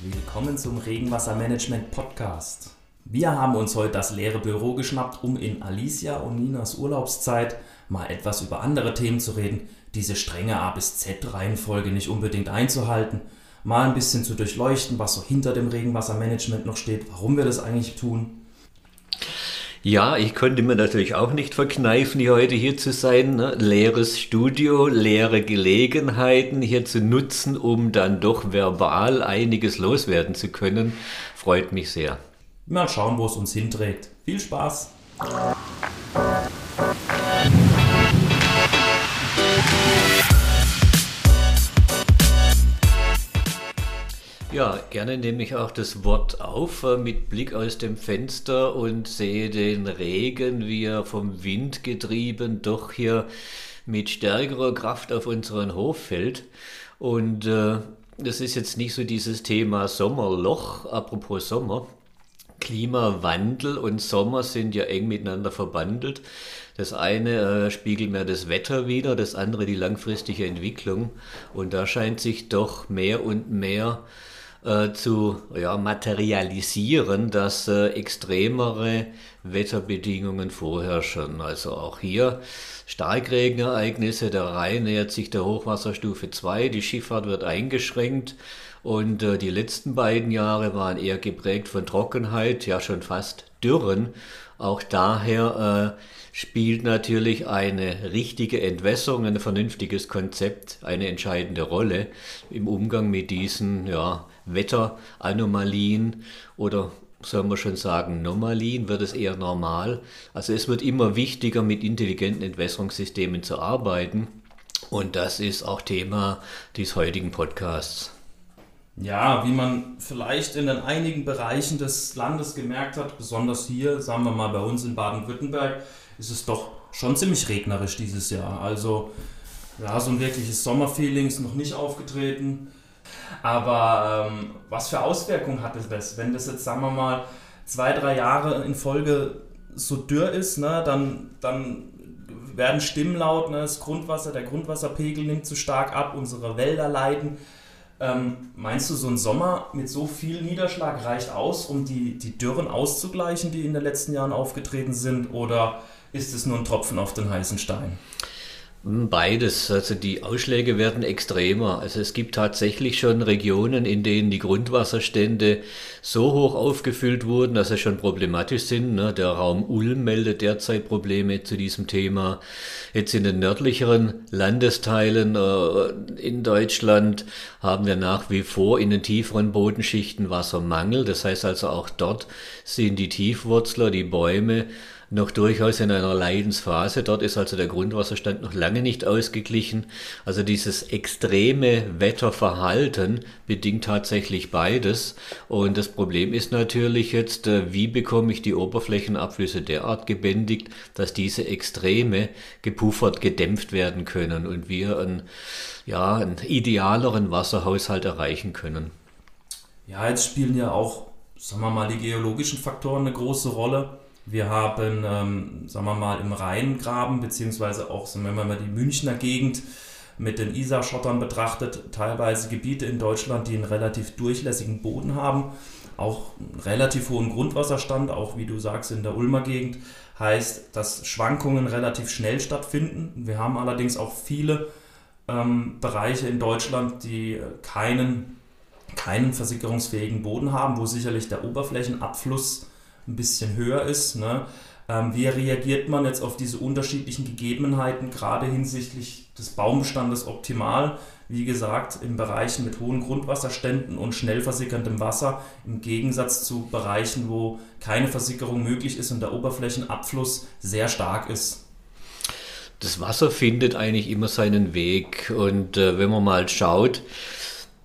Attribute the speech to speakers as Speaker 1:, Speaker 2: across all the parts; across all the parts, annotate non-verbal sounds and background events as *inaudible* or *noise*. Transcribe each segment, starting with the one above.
Speaker 1: Willkommen zum Regenwassermanagement Podcast. Wir haben uns heute das leere Büro geschnappt, um in Alicia und Ninas Urlaubszeit mal etwas über andere Themen zu reden, diese strenge A bis Z Reihenfolge nicht unbedingt einzuhalten, mal ein bisschen zu durchleuchten, was so hinter dem Regenwassermanagement noch steht, warum wir das eigentlich tun
Speaker 2: ja, ich konnte mir natürlich auch nicht verkneifen, hier heute hier zu sein. Ne? Leeres Studio, leere Gelegenheiten hier zu nutzen, um dann doch verbal einiges loswerden zu können. Freut mich sehr.
Speaker 1: Mal schauen, wo es uns hinträgt. Viel Spaß!
Speaker 2: Ja, gerne nehme ich auch das Wort auf äh, mit Blick aus dem Fenster und sehe den Regen, wie er vom Wind getrieben doch hier mit stärkerer Kraft auf unseren Hof fällt. Und äh, das ist jetzt nicht so dieses Thema Sommerloch, apropos Sommer. Klimawandel und Sommer sind ja eng miteinander verbandelt. Das eine äh, spiegelt mehr das Wetter wider, das andere die langfristige Entwicklung. Und da scheint sich doch mehr und mehr äh, zu ja, materialisieren, dass äh, extremere Wetterbedingungen vorherrschen. Also auch hier Starkregenereignisse, der Rhein nähert sich der Hochwasserstufe 2, die Schifffahrt wird eingeschränkt und äh, die letzten beiden Jahre waren eher geprägt von Trockenheit, ja schon fast Dürren. Auch daher äh, spielt natürlich eine richtige Entwässerung, ein vernünftiges Konzept eine entscheidende Rolle im Umgang mit diesen ja, Wetteranomalien oder soll man schon sagen, Normalien, wird es eher normal. Also es wird immer wichtiger, mit intelligenten Entwässerungssystemen zu arbeiten. Und das ist auch Thema des heutigen Podcasts.
Speaker 1: Ja, wie man vielleicht in den einigen Bereichen des Landes gemerkt hat, besonders hier, sagen wir mal bei uns in Baden-Württemberg, ist es doch schon ziemlich regnerisch dieses Jahr. Also ja, so ein wirkliches Sommerfeeling ist noch nicht aufgetreten. Aber ähm, was für Auswirkungen hat das, wenn das jetzt, sagen wir mal, zwei, drei Jahre in Folge so dürr ist, ne, dann, dann werden Stimmen laut, ne, das Grundwasser, der Grundwasserpegel nimmt zu stark ab, unsere Wälder leiden. Ähm, meinst du, so ein Sommer mit so viel Niederschlag reicht aus, um die, die Dürren auszugleichen, die in den letzten Jahren aufgetreten sind? Oder ist es nur ein Tropfen auf den heißen Stein?
Speaker 2: Beides. Also die Ausschläge werden extremer. Also es gibt tatsächlich schon Regionen, in denen die Grundwasserstände so hoch aufgefüllt wurden, dass sie schon problematisch sind. Ne? Der Raum Ulm meldet derzeit Probleme zu diesem Thema. Jetzt in den nördlicheren Landesteilen äh, in Deutschland haben wir nach wie vor in den tieferen Bodenschichten Wassermangel. Das heißt also auch dort sind die Tiefwurzler, die Bäume, noch durchaus in einer Leidensphase. Dort ist also der Grundwasserstand noch lange nicht ausgeglichen. Also dieses extreme Wetterverhalten bedingt tatsächlich beides. Und das Problem ist natürlich jetzt, äh, wie bekomme ich die Oberflächenabflüsse derart gebändigt, dass diese Extreme gepuffert, gedämpft werden können und wir einen, ja, einen idealeren Wasserhaushalt erreichen können.
Speaker 1: Ja, jetzt spielen ja auch, sagen wir mal, die geologischen Faktoren eine große Rolle. Wir haben, ähm, sagen wir mal, im Rheingraben, beziehungsweise auch, wenn man mal die Münchner Gegend mit den Isar-Schottern betrachtet, teilweise Gebiete in Deutschland, die einen relativ durchlässigen Boden haben, auch einen relativ hohen Grundwasserstand, auch wie du sagst in der Ulmer Gegend, heißt, dass Schwankungen relativ schnell stattfinden. Wir haben allerdings auch viele ähm, Bereiche in Deutschland, die keinen, keinen versickerungsfähigen Boden haben, wo sicherlich der Oberflächenabfluss ein bisschen höher ist. Ne? Ähm, wie reagiert man jetzt auf diese unterschiedlichen Gegebenheiten, gerade hinsichtlich des Baumbestandes optimal? Wie gesagt, in Bereichen mit hohen Grundwasserständen und schnell versickerndem Wasser, im Gegensatz zu Bereichen, wo keine Versickerung möglich ist und der Oberflächenabfluss sehr stark ist.
Speaker 2: Das Wasser findet eigentlich immer seinen Weg und äh, wenn man mal schaut,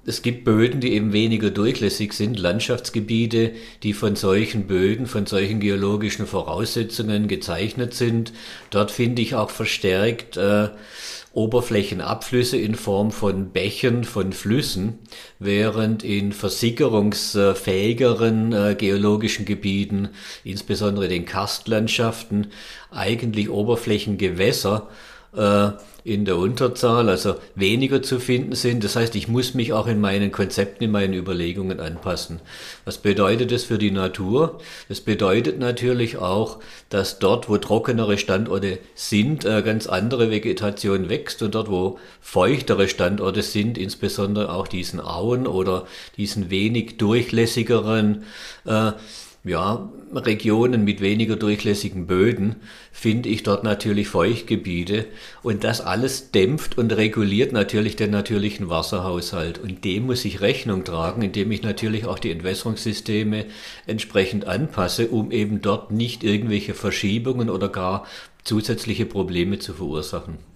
Speaker 2: es gibt Böden, die eben weniger durchlässig sind, Landschaftsgebiete, die von solchen Böden, von solchen geologischen Voraussetzungen gezeichnet sind. Dort finde ich auch verstärkt äh, Oberflächenabflüsse in Form von Bächen, von Flüssen, während in versickerungsfähigeren äh, geologischen Gebieten, insbesondere den Karstlandschaften, eigentlich Oberflächengewässer äh, in der Unterzahl, also weniger zu finden sind. Das heißt, ich muss mich auch in meinen Konzepten, in meinen Überlegungen anpassen. Was bedeutet das für die Natur? Das bedeutet natürlich auch, dass dort, wo trockenere Standorte sind, äh, ganz andere Vegetation wächst und dort, wo feuchtere Standorte sind, insbesondere auch diesen Auen oder diesen wenig durchlässigeren äh, ja, Regionen mit weniger durchlässigen Böden finde ich dort natürlich Feuchtgebiete und das alles dämpft und reguliert natürlich den natürlichen Wasserhaushalt und dem muss ich Rechnung tragen, indem ich natürlich auch die Entwässerungssysteme entsprechend anpasse, um eben dort nicht irgendwelche Verschiebungen oder gar zusätzliche Probleme zu verursachen.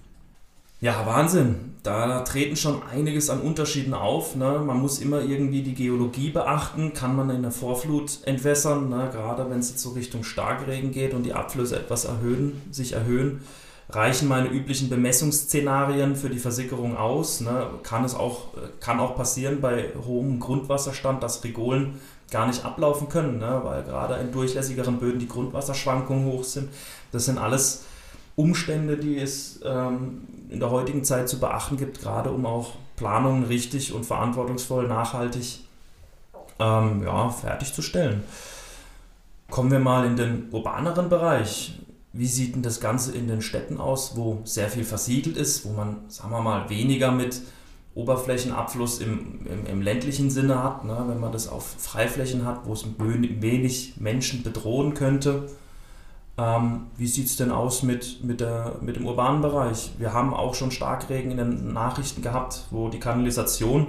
Speaker 1: Ja, Wahnsinn. Da treten schon einiges an Unterschieden auf. Ne? Man muss immer irgendwie die Geologie beachten. Kann man in der Vorflut entwässern, ne? gerade wenn es jetzt so Richtung Starkregen geht und die Abflüsse etwas erhöhen, sich erhöhen. Reichen meine üblichen Bemessungsszenarien für die Versickerung aus? Ne? Kann es auch, kann auch passieren bei hohem Grundwasserstand, dass Regolen gar nicht ablaufen können, ne? weil gerade in durchlässigeren Böden die Grundwasserschwankungen hoch sind. Das sind alles Umstände, die es ähm, in der heutigen Zeit zu beachten gibt, gerade um auch Planungen richtig und verantwortungsvoll nachhaltig ähm, ja, fertigzustellen. Kommen wir mal in den urbaneren Bereich. Wie sieht denn das Ganze in den Städten aus, wo sehr viel versiegelt ist, wo man, sagen wir mal, weniger mit Oberflächenabfluss im, im, im ländlichen Sinne hat, ne? wenn man das auf Freiflächen hat, wo es wenig Menschen bedrohen könnte? Ähm, wie sieht es denn aus mit, mit, der, mit dem urbanen Bereich? Wir haben auch schon Starkregen in den Nachrichten gehabt, wo die Kanalisation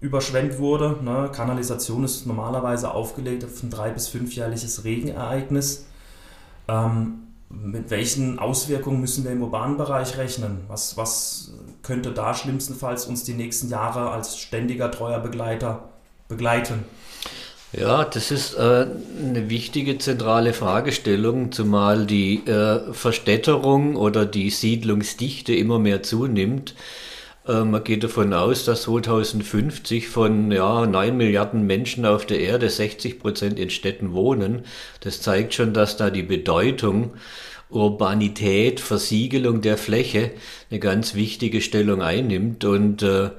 Speaker 1: überschwemmt wurde. Ne? Kanalisation ist normalerweise aufgelegt auf ein drei- bis fünfjährliches Regenereignis. Ähm, mit welchen Auswirkungen müssen wir im urbanen Bereich rechnen? Was, was könnte da schlimmstenfalls uns die nächsten Jahre als ständiger treuer Begleiter begleiten?
Speaker 2: Ja, das ist äh, eine wichtige zentrale Fragestellung, zumal die äh, Verstädterung oder die Siedlungsdichte immer mehr zunimmt. Äh, man geht davon aus, dass 2050 von ja, 9 Milliarden Menschen auf der Erde 60 Prozent in Städten wohnen. Das zeigt schon, dass da die Bedeutung Urbanität, Versiegelung der Fläche eine ganz wichtige Stellung einnimmt. Und äh,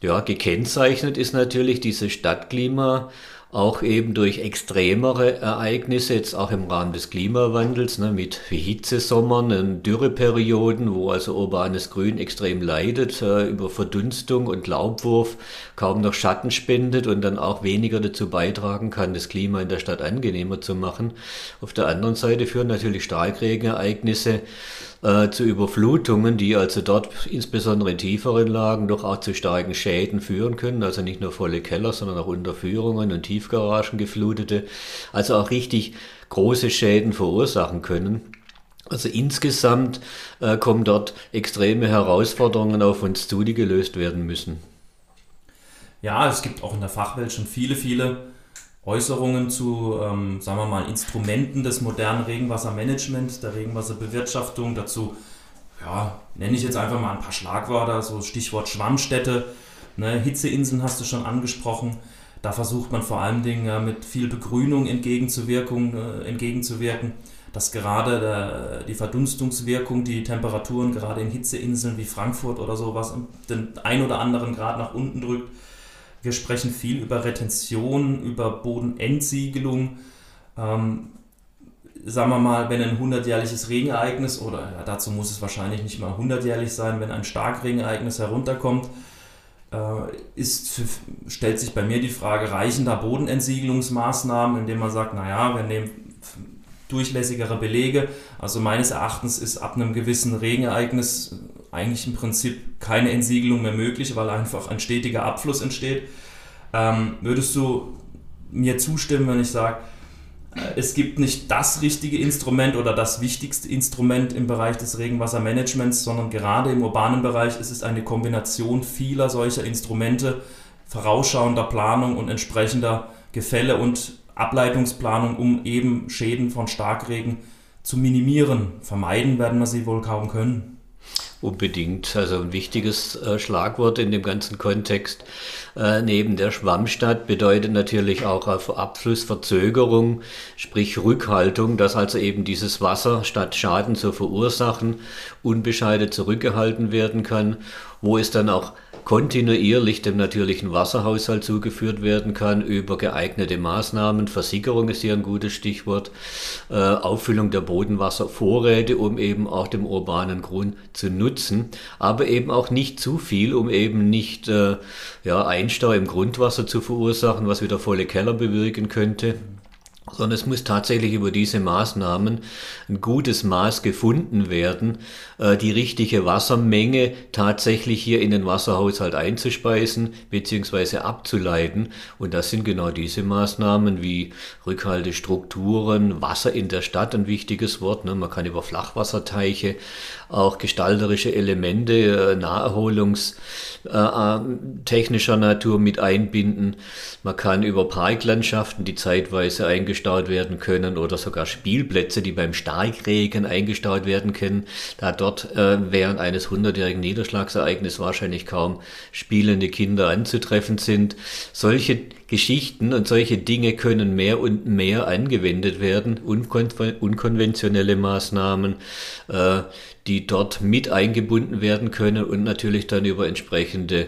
Speaker 2: ja, gekennzeichnet ist natürlich dieses Stadtklima auch eben durch extremere Ereignisse, jetzt auch im Rahmen des Klimawandels, ne, mit Hitzesommern, und Dürreperioden, wo also urbanes Grün extrem leidet, äh, über Verdunstung und Laubwurf kaum noch Schatten spendet und dann auch weniger dazu beitragen kann, das Klima in der Stadt angenehmer zu machen. Auf der anderen Seite führen natürlich Starkregenereignisse äh, zu Überflutungen, die also dort insbesondere in tieferen Lagen doch auch zu starken Schäden führen können. Also nicht nur volle Keller, sondern auch Unterführungen und Tiefgaragen geflutete. Also auch richtig große Schäden verursachen können. Also insgesamt äh, kommen dort extreme Herausforderungen auf uns zu, die gelöst werden müssen.
Speaker 1: Ja, es gibt auch in der Fachwelt schon viele, viele Äußerungen zu, ähm, sagen wir mal, Instrumenten des modernen Regenwassermanagements, der Regenwasserbewirtschaftung. Dazu, ja, nenne ich jetzt einfach mal ein paar Schlagwörter, so Stichwort Schwammstätte. Ne, Hitzeinseln hast du schon angesprochen. Da versucht man vor allen Dingen ja, mit viel Begrünung entgegenzuwirken, äh, entgegenzuwirken, dass gerade der, die Verdunstungswirkung, die Temperaturen gerade in Hitzeinseln wie Frankfurt oder sowas den ein oder anderen Grad nach unten drückt wir sprechen viel über Retention, über Bodenentsiegelung. Ähm, sagen wir mal, wenn ein 100-jährliches Regenereignis, oder ja, dazu muss es wahrscheinlich nicht mal 100-jährlich sein, wenn ein Starkregenereignis herunterkommt, äh, ist, stellt sich bei mir die Frage, reichen da Bodenentsiegelungsmaßnahmen, indem man sagt, naja, wir nehmen durchlässigere Belege. Also meines Erachtens ist ab einem gewissen Regenereignis eigentlich im Prinzip keine Entsiegelung mehr möglich, weil einfach ein stetiger Abfluss entsteht. Ähm, würdest du mir zustimmen, wenn ich sage, äh, es gibt nicht das richtige Instrument oder das wichtigste Instrument im Bereich des Regenwassermanagements, sondern gerade im urbanen Bereich ist es eine Kombination vieler solcher Instrumente, vorausschauender Planung und entsprechender Gefälle und Ableitungsplanung, um eben Schäden von Starkregen zu minimieren. Vermeiden werden wir sie wohl kaum können.
Speaker 2: Unbedingt. Also ein wichtiges äh, Schlagwort in dem ganzen Kontext. Äh, neben der Schwammstadt bedeutet natürlich auch Abflussverzögerung, sprich Rückhaltung, dass also eben dieses Wasser statt Schaden zu verursachen, unbescheidet zurückgehalten werden kann, wo es dann auch kontinuierlich dem natürlichen Wasserhaushalt zugeführt werden kann über geeignete Maßnahmen. Versickerung ist hier ein gutes Stichwort. Äh, Auffüllung der Bodenwasservorräte, um eben auch dem urbanen Grund zu nutzen, aber eben auch nicht zu viel, um eben nicht äh, ja, Einstau im Grundwasser zu verursachen, was wieder volle Keller bewirken könnte sondern es muss tatsächlich über diese Maßnahmen ein gutes Maß gefunden werden, äh, die richtige Wassermenge tatsächlich hier in den Wasserhaushalt einzuspeisen bzw. abzuleiten. Und das sind genau diese Maßnahmen wie Rückhaltestrukturen, Wasser in der Stadt, ein wichtiges Wort. Ne? Man kann über Flachwasserteiche auch gestalterische Elemente äh, naherholungstechnischer äh, Natur mit einbinden. Man kann über Parklandschaften, die zeitweise eingestaut werden können, oder sogar Spielplätze, die beim Starkregen eingestaut werden können, da dort äh, während eines hundertjährigen Niederschlagsereignisses wahrscheinlich kaum spielende Kinder anzutreffen sind. Solche Geschichten und solche Dinge können mehr und mehr angewendet werden, unkon unkonventionelle Maßnahmen, äh, die dort mit eingebunden werden können und natürlich dann über entsprechende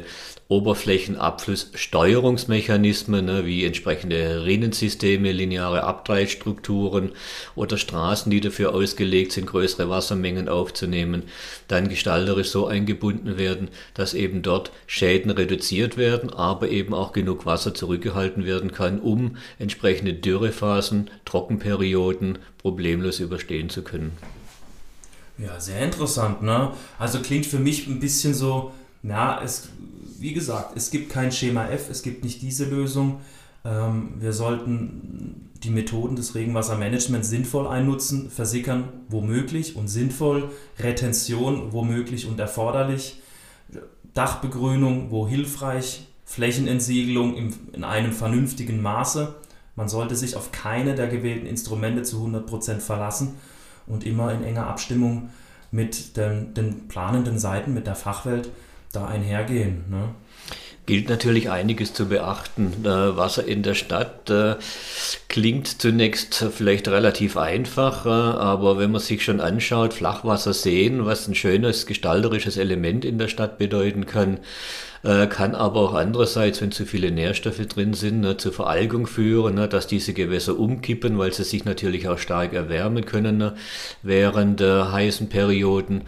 Speaker 2: Oberflächenabflusssteuerungsmechanismen ne, wie entsprechende Rinnensysteme, lineare Abtreibstrukturen oder Straßen, die dafür ausgelegt sind, größere Wassermengen aufzunehmen, dann gestalterisch so eingebunden werden, dass eben dort Schäden reduziert werden, aber eben auch genug Wasser zurückgehalten werden kann, um entsprechende Dürrephasen, Trockenperioden problemlos überstehen zu können.
Speaker 1: Ja, sehr interessant, ne? Also klingt für mich ein bisschen so, na, es wie gesagt, es gibt kein Schema F, es gibt nicht diese Lösung. Ähm, wir sollten die Methoden des Regenwassermanagements sinnvoll einnutzen, versickern womöglich und sinnvoll, Retention womöglich und erforderlich, Dachbegrünung wo hilfreich, Flächenentsiegelung in einem vernünftigen Maße. Man sollte sich auf keine der gewählten Instrumente zu 100% verlassen und immer in enger Abstimmung mit den, den planenden Seiten, mit der Fachwelt da einhergehen. Ne?
Speaker 2: Gilt natürlich einiges zu beachten. Äh, Wasser in der Stadt äh, klingt zunächst vielleicht relativ einfach, äh, aber wenn man sich schon anschaut, Flachwasser sehen, was ein schönes gestalterisches Element in der Stadt bedeuten kann, äh, kann aber auch andererseits, wenn zu viele Nährstoffe drin sind, ne, zur Veralgung führen, ne, dass diese Gewässer umkippen, weil sie sich natürlich auch stark erwärmen können ne, während äh, heißen Perioden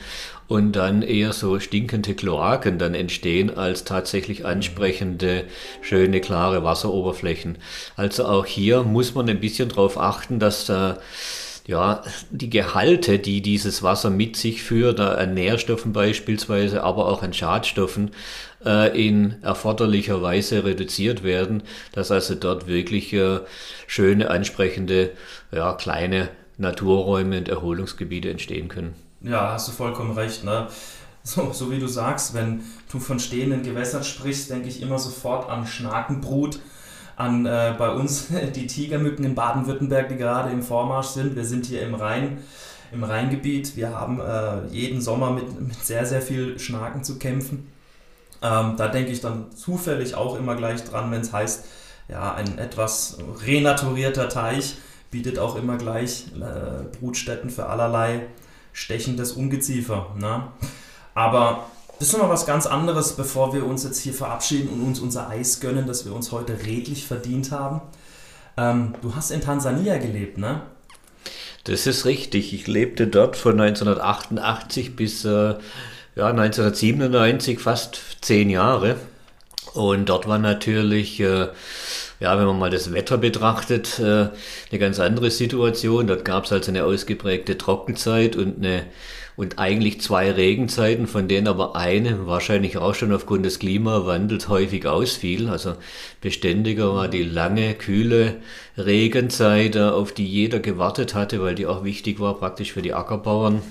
Speaker 2: und dann eher so stinkende Kloaken dann entstehen als tatsächlich ansprechende, schöne, klare Wasseroberflächen. Also auch hier muss man ein bisschen darauf achten, dass äh, ja, die Gehalte, die dieses Wasser mit sich führt, an Nährstoffen beispielsweise, aber auch an Schadstoffen, äh, in erforderlicher Weise reduziert werden, dass also dort wirklich äh, schöne, ansprechende, ja, kleine Naturräume und Erholungsgebiete entstehen können.
Speaker 1: Ja, hast du vollkommen recht. Ne? So, so wie du sagst, wenn du von stehenden Gewässern sprichst, denke ich immer sofort an Schnakenbrut an äh, bei uns *laughs* die Tigermücken in Baden-Württemberg, die gerade im Vormarsch sind. Wir sind hier im Rhein, im Rheingebiet. Wir haben äh, jeden Sommer mit, mit, sehr, sehr viel Schnaken zu kämpfen. Ähm, da denke ich dann zufällig auch immer gleich dran, wenn es heißt, ja, ein etwas renaturierter Teich bietet auch immer gleich äh, Brutstätten für allerlei stechendes Ungeziefer. Ne? Aber das ist nochmal was ganz anderes, bevor wir uns jetzt hier verabschieden und uns unser Eis gönnen, das wir uns heute redlich verdient haben. Ähm, du hast in Tansania gelebt, ne?
Speaker 2: Das ist richtig. Ich lebte dort von 1988 bis äh, ja, 1997, fast zehn Jahre. Und dort war natürlich, äh, ja, wenn man mal das Wetter betrachtet, äh, eine ganz andere Situation. Dort gab es also eine ausgeprägte Trockenzeit und eine und eigentlich zwei Regenzeiten, von denen aber eine wahrscheinlich auch schon aufgrund des Klimawandels häufig ausfiel. Also beständiger war die lange, kühle Regenzeit, auf die jeder gewartet hatte, weil die auch wichtig war praktisch für die Ackerbauern.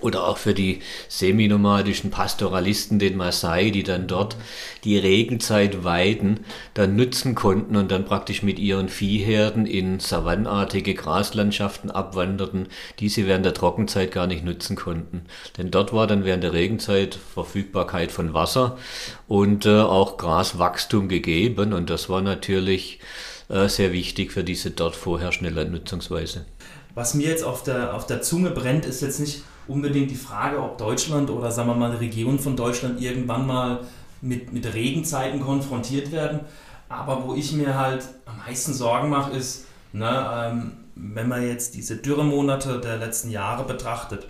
Speaker 2: Oder auch für die seminomadischen Pastoralisten, den Maasai, die dann dort die Regenzeit weiden, dann nutzen konnten und dann praktisch mit ihren Viehherden in savannartige Graslandschaften abwanderten, die sie während der Trockenzeit gar nicht nutzen konnten. Denn dort war dann während der Regenzeit Verfügbarkeit von Wasser und äh, auch Graswachstum gegeben und das war natürlich äh, sehr wichtig für diese dort vorherrschende Landnutzungsweise.
Speaker 1: Was mir jetzt auf der, auf der Zunge brennt, ist jetzt nicht unbedingt die Frage, ob Deutschland oder sagen wir mal Regionen von Deutschland irgendwann mal mit, mit Regenzeiten konfrontiert werden. Aber wo ich mir halt am meisten Sorgen mache, ist, ne, ähm, wenn man jetzt diese Dürremonate der letzten Jahre betrachtet,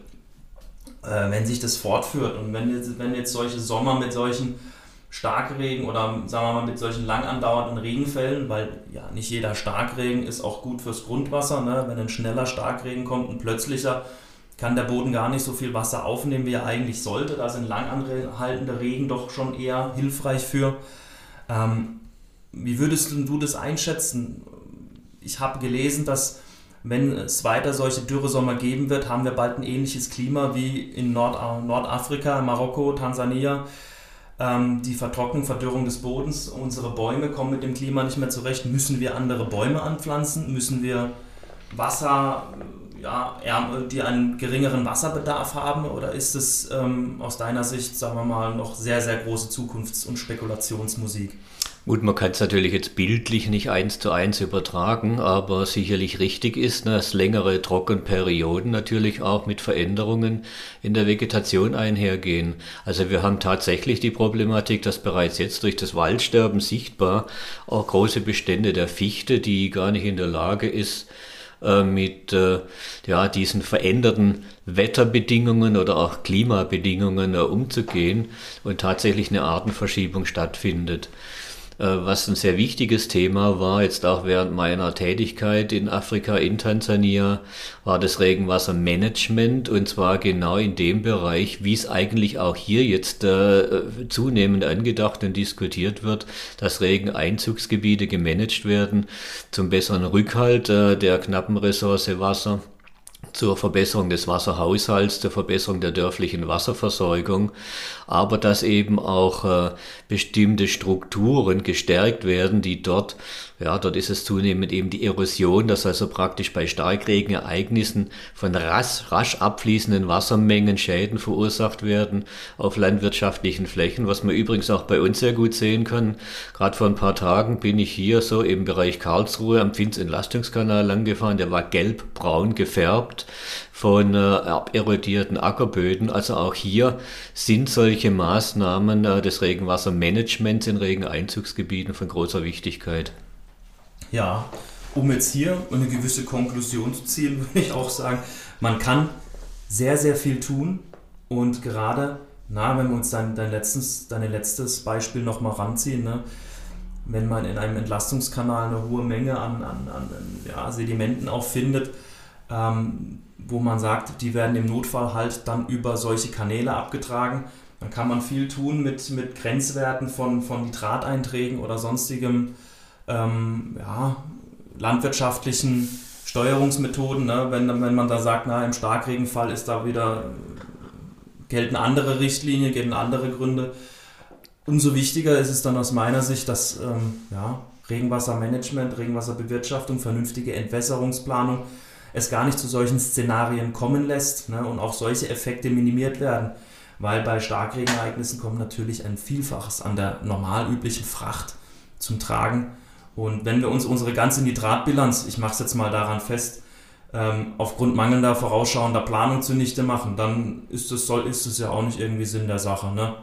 Speaker 1: äh, wenn sich das fortführt und wenn jetzt, wenn jetzt solche Sommer mit solchen Starkregen oder sagen wir mal mit solchen lang andauernden Regenfällen, weil ja nicht jeder Starkregen ist auch gut fürs Grundwasser, ne? wenn ein schneller Starkregen kommt, ein plötzlicher, kann der Boden gar nicht so viel Wasser aufnehmen, wie er eigentlich sollte. Da sind langanhaltende Regen doch schon eher hilfreich für. Ähm, wie würdest du das einschätzen? Ich habe gelesen, dass wenn es weiter solche Dürresommer geben wird, haben wir bald ein ähnliches Klima wie in Nord Nordafrika, Marokko, Tansania. Ähm, die Vertrocknung, Verdürrung des Bodens, unsere Bäume kommen mit dem Klima nicht mehr zurecht. Müssen wir andere Bäume anpflanzen? Müssen wir Wasser ja, die einen geringeren Wasserbedarf haben oder ist es ähm, aus deiner Sicht, sagen wir mal, noch sehr, sehr große Zukunfts- und Spekulationsmusik?
Speaker 2: Gut, man kann es natürlich jetzt bildlich nicht eins zu eins übertragen, aber sicherlich richtig ist, ne, dass längere Trockenperioden natürlich auch mit Veränderungen in der Vegetation einhergehen. Also wir haben tatsächlich die Problematik, dass bereits jetzt durch das Waldsterben sichtbar auch große Bestände der Fichte, die gar nicht in der Lage ist, äh, mit äh, ja, diesen veränderten Wetterbedingungen oder auch Klimabedingungen äh, umzugehen und tatsächlich eine Artenverschiebung stattfindet. Äh, was ein sehr wichtiges Thema war, jetzt auch während meiner Tätigkeit in Afrika, in Tansania, war das Regenwassermanagement und zwar genau in dem Bereich, wie es eigentlich auch hier jetzt äh, zunehmend angedacht und diskutiert wird, dass Regeneinzugsgebiete gemanagt werden zum besseren Rückhalt äh, der knappen Ressource Wasser zur Verbesserung des Wasserhaushalts, zur Verbesserung der dörflichen Wasserversorgung, aber dass eben auch äh, bestimmte Strukturen gestärkt werden, die dort, ja, dort ist es zunehmend eben die Erosion, dass also praktisch bei Starkregenereignissen von rasch, rasch abfließenden Wassermengen Schäden verursacht werden auf landwirtschaftlichen Flächen, was man übrigens auch bei uns sehr gut sehen kann. Gerade vor ein paar Tagen bin ich hier so im Bereich Karlsruhe am Pfinz-Entlastungskanal langgefahren, der war gelb-braun gefärbt von äh, aberodierten Ackerböden. Also auch hier sind solche Maßnahmen äh, des Regenwassermanagements in Regeneinzugsgebieten von großer Wichtigkeit.
Speaker 1: Ja, um jetzt hier eine gewisse Konklusion zu ziehen, *laughs* würde ich auch sagen, man kann sehr, sehr viel tun und gerade, na, wenn wir uns dein, dein, letztes, dein letztes Beispiel nochmal ranziehen, ne, wenn man in einem Entlastungskanal eine hohe Menge an, an, an ja, Sedimenten auch findet, ähm, wo man sagt, die werden im Notfall halt dann über solche Kanäle abgetragen. Dann kann man viel tun mit, mit Grenzwerten von, von Nitrateinträgen oder sonstigem ähm, ja, landwirtschaftlichen Steuerungsmethoden. Ne? Wenn, wenn man da sagt, na, im Starkregenfall ist da wieder gelten andere Richtlinien, gelten andere Gründe. Umso wichtiger ist es dann aus meiner Sicht, dass ähm, ja, Regenwassermanagement, Regenwasserbewirtschaftung, vernünftige Entwässerungsplanung es gar nicht zu solchen Szenarien kommen lässt ne, und auch solche Effekte minimiert werden. Weil bei Starkregenereignissen kommt natürlich ein Vielfaches an der normal üblichen Fracht zum Tragen. Und wenn wir uns unsere ganze Nitratbilanz, ich mache es jetzt mal daran fest, ähm, aufgrund mangelnder vorausschauender Planung zunichte machen, dann ist es, soll, ist es ja auch nicht irgendwie Sinn der Sache. Ne?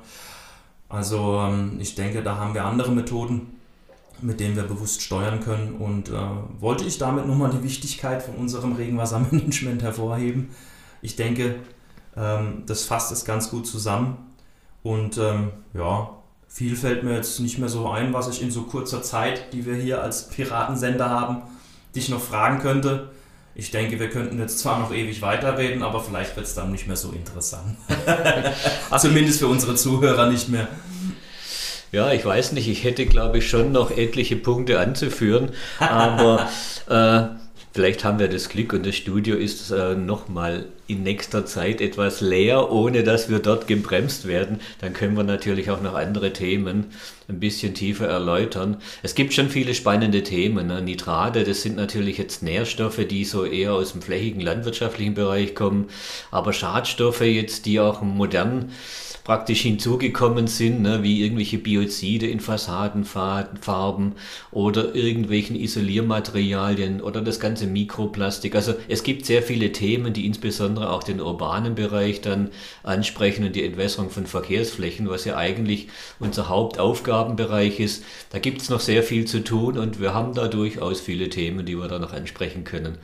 Speaker 1: Also ähm, ich denke, da haben wir andere Methoden, mit denen wir bewusst steuern können. Und äh, wollte ich damit nochmal die Wichtigkeit von unserem Regenwassermanagement *laughs* hervorheben. Ich denke, ähm, das fasst es ganz gut zusammen. Und ähm, ja, viel fällt mir jetzt nicht mehr so ein, was ich in so kurzer Zeit, die wir hier als Piratensender haben, dich noch fragen könnte. Ich denke, wir könnten jetzt zwar noch ewig weiterreden, aber vielleicht wird es dann nicht mehr so interessant. *laughs* Zumindest für unsere Zuhörer nicht mehr.
Speaker 2: Ja, ich weiß nicht, ich hätte, glaube ich, schon noch etliche Punkte anzuführen, aber *laughs* äh, Vielleicht haben wir das Glück und das Studio ist äh, nochmal in nächster Zeit etwas leer, ohne dass wir dort gebremst werden. Dann können wir natürlich auch noch andere Themen ein bisschen tiefer erläutern. Es gibt schon viele spannende Themen. Ne? Nitrate, das sind natürlich jetzt Nährstoffe, die so eher aus dem flächigen landwirtschaftlichen Bereich kommen, aber Schadstoffe jetzt, die auch modern praktisch hinzugekommen sind, ne, wie irgendwelche Biozide in Fassadenfarben oder irgendwelchen Isoliermaterialien oder das ganze Mikroplastik. Also es gibt sehr viele Themen, die insbesondere auch den urbanen Bereich dann ansprechen und die Entwässerung von Verkehrsflächen, was ja eigentlich unser Hauptaufgabenbereich ist. Da gibt es noch sehr viel zu tun und wir haben da durchaus viele Themen, die wir da noch ansprechen können.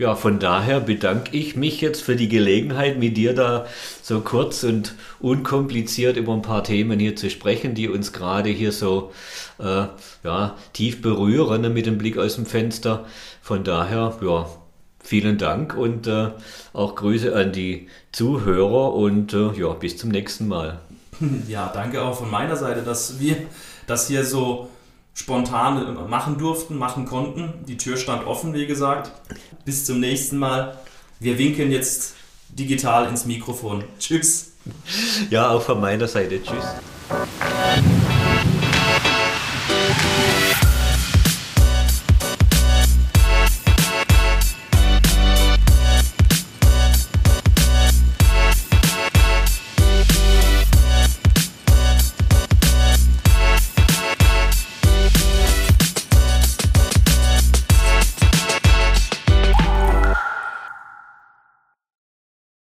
Speaker 2: Ja, von daher bedanke ich mich jetzt für die Gelegenheit, mit dir da so kurz und unkompliziert über ein paar Themen hier zu sprechen, die uns gerade hier so äh, ja, tief berühren mit dem Blick aus dem Fenster. Von daher, ja, vielen Dank und äh, auch Grüße an die Zuhörer und äh, ja, bis zum nächsten Mal. *laughs*
Speaker 1: Ja, danke auch von meiner Seite, dass wir das hier so spontan machen durften, machen konnten. Die Tür stand offen, wie gesagt. Bis zum nächsten Mal. Wir winken jetzt digital ins Mikrofon. Tschüss.
Speaker 2: Ja, auch von meiner Seite. Tschüss.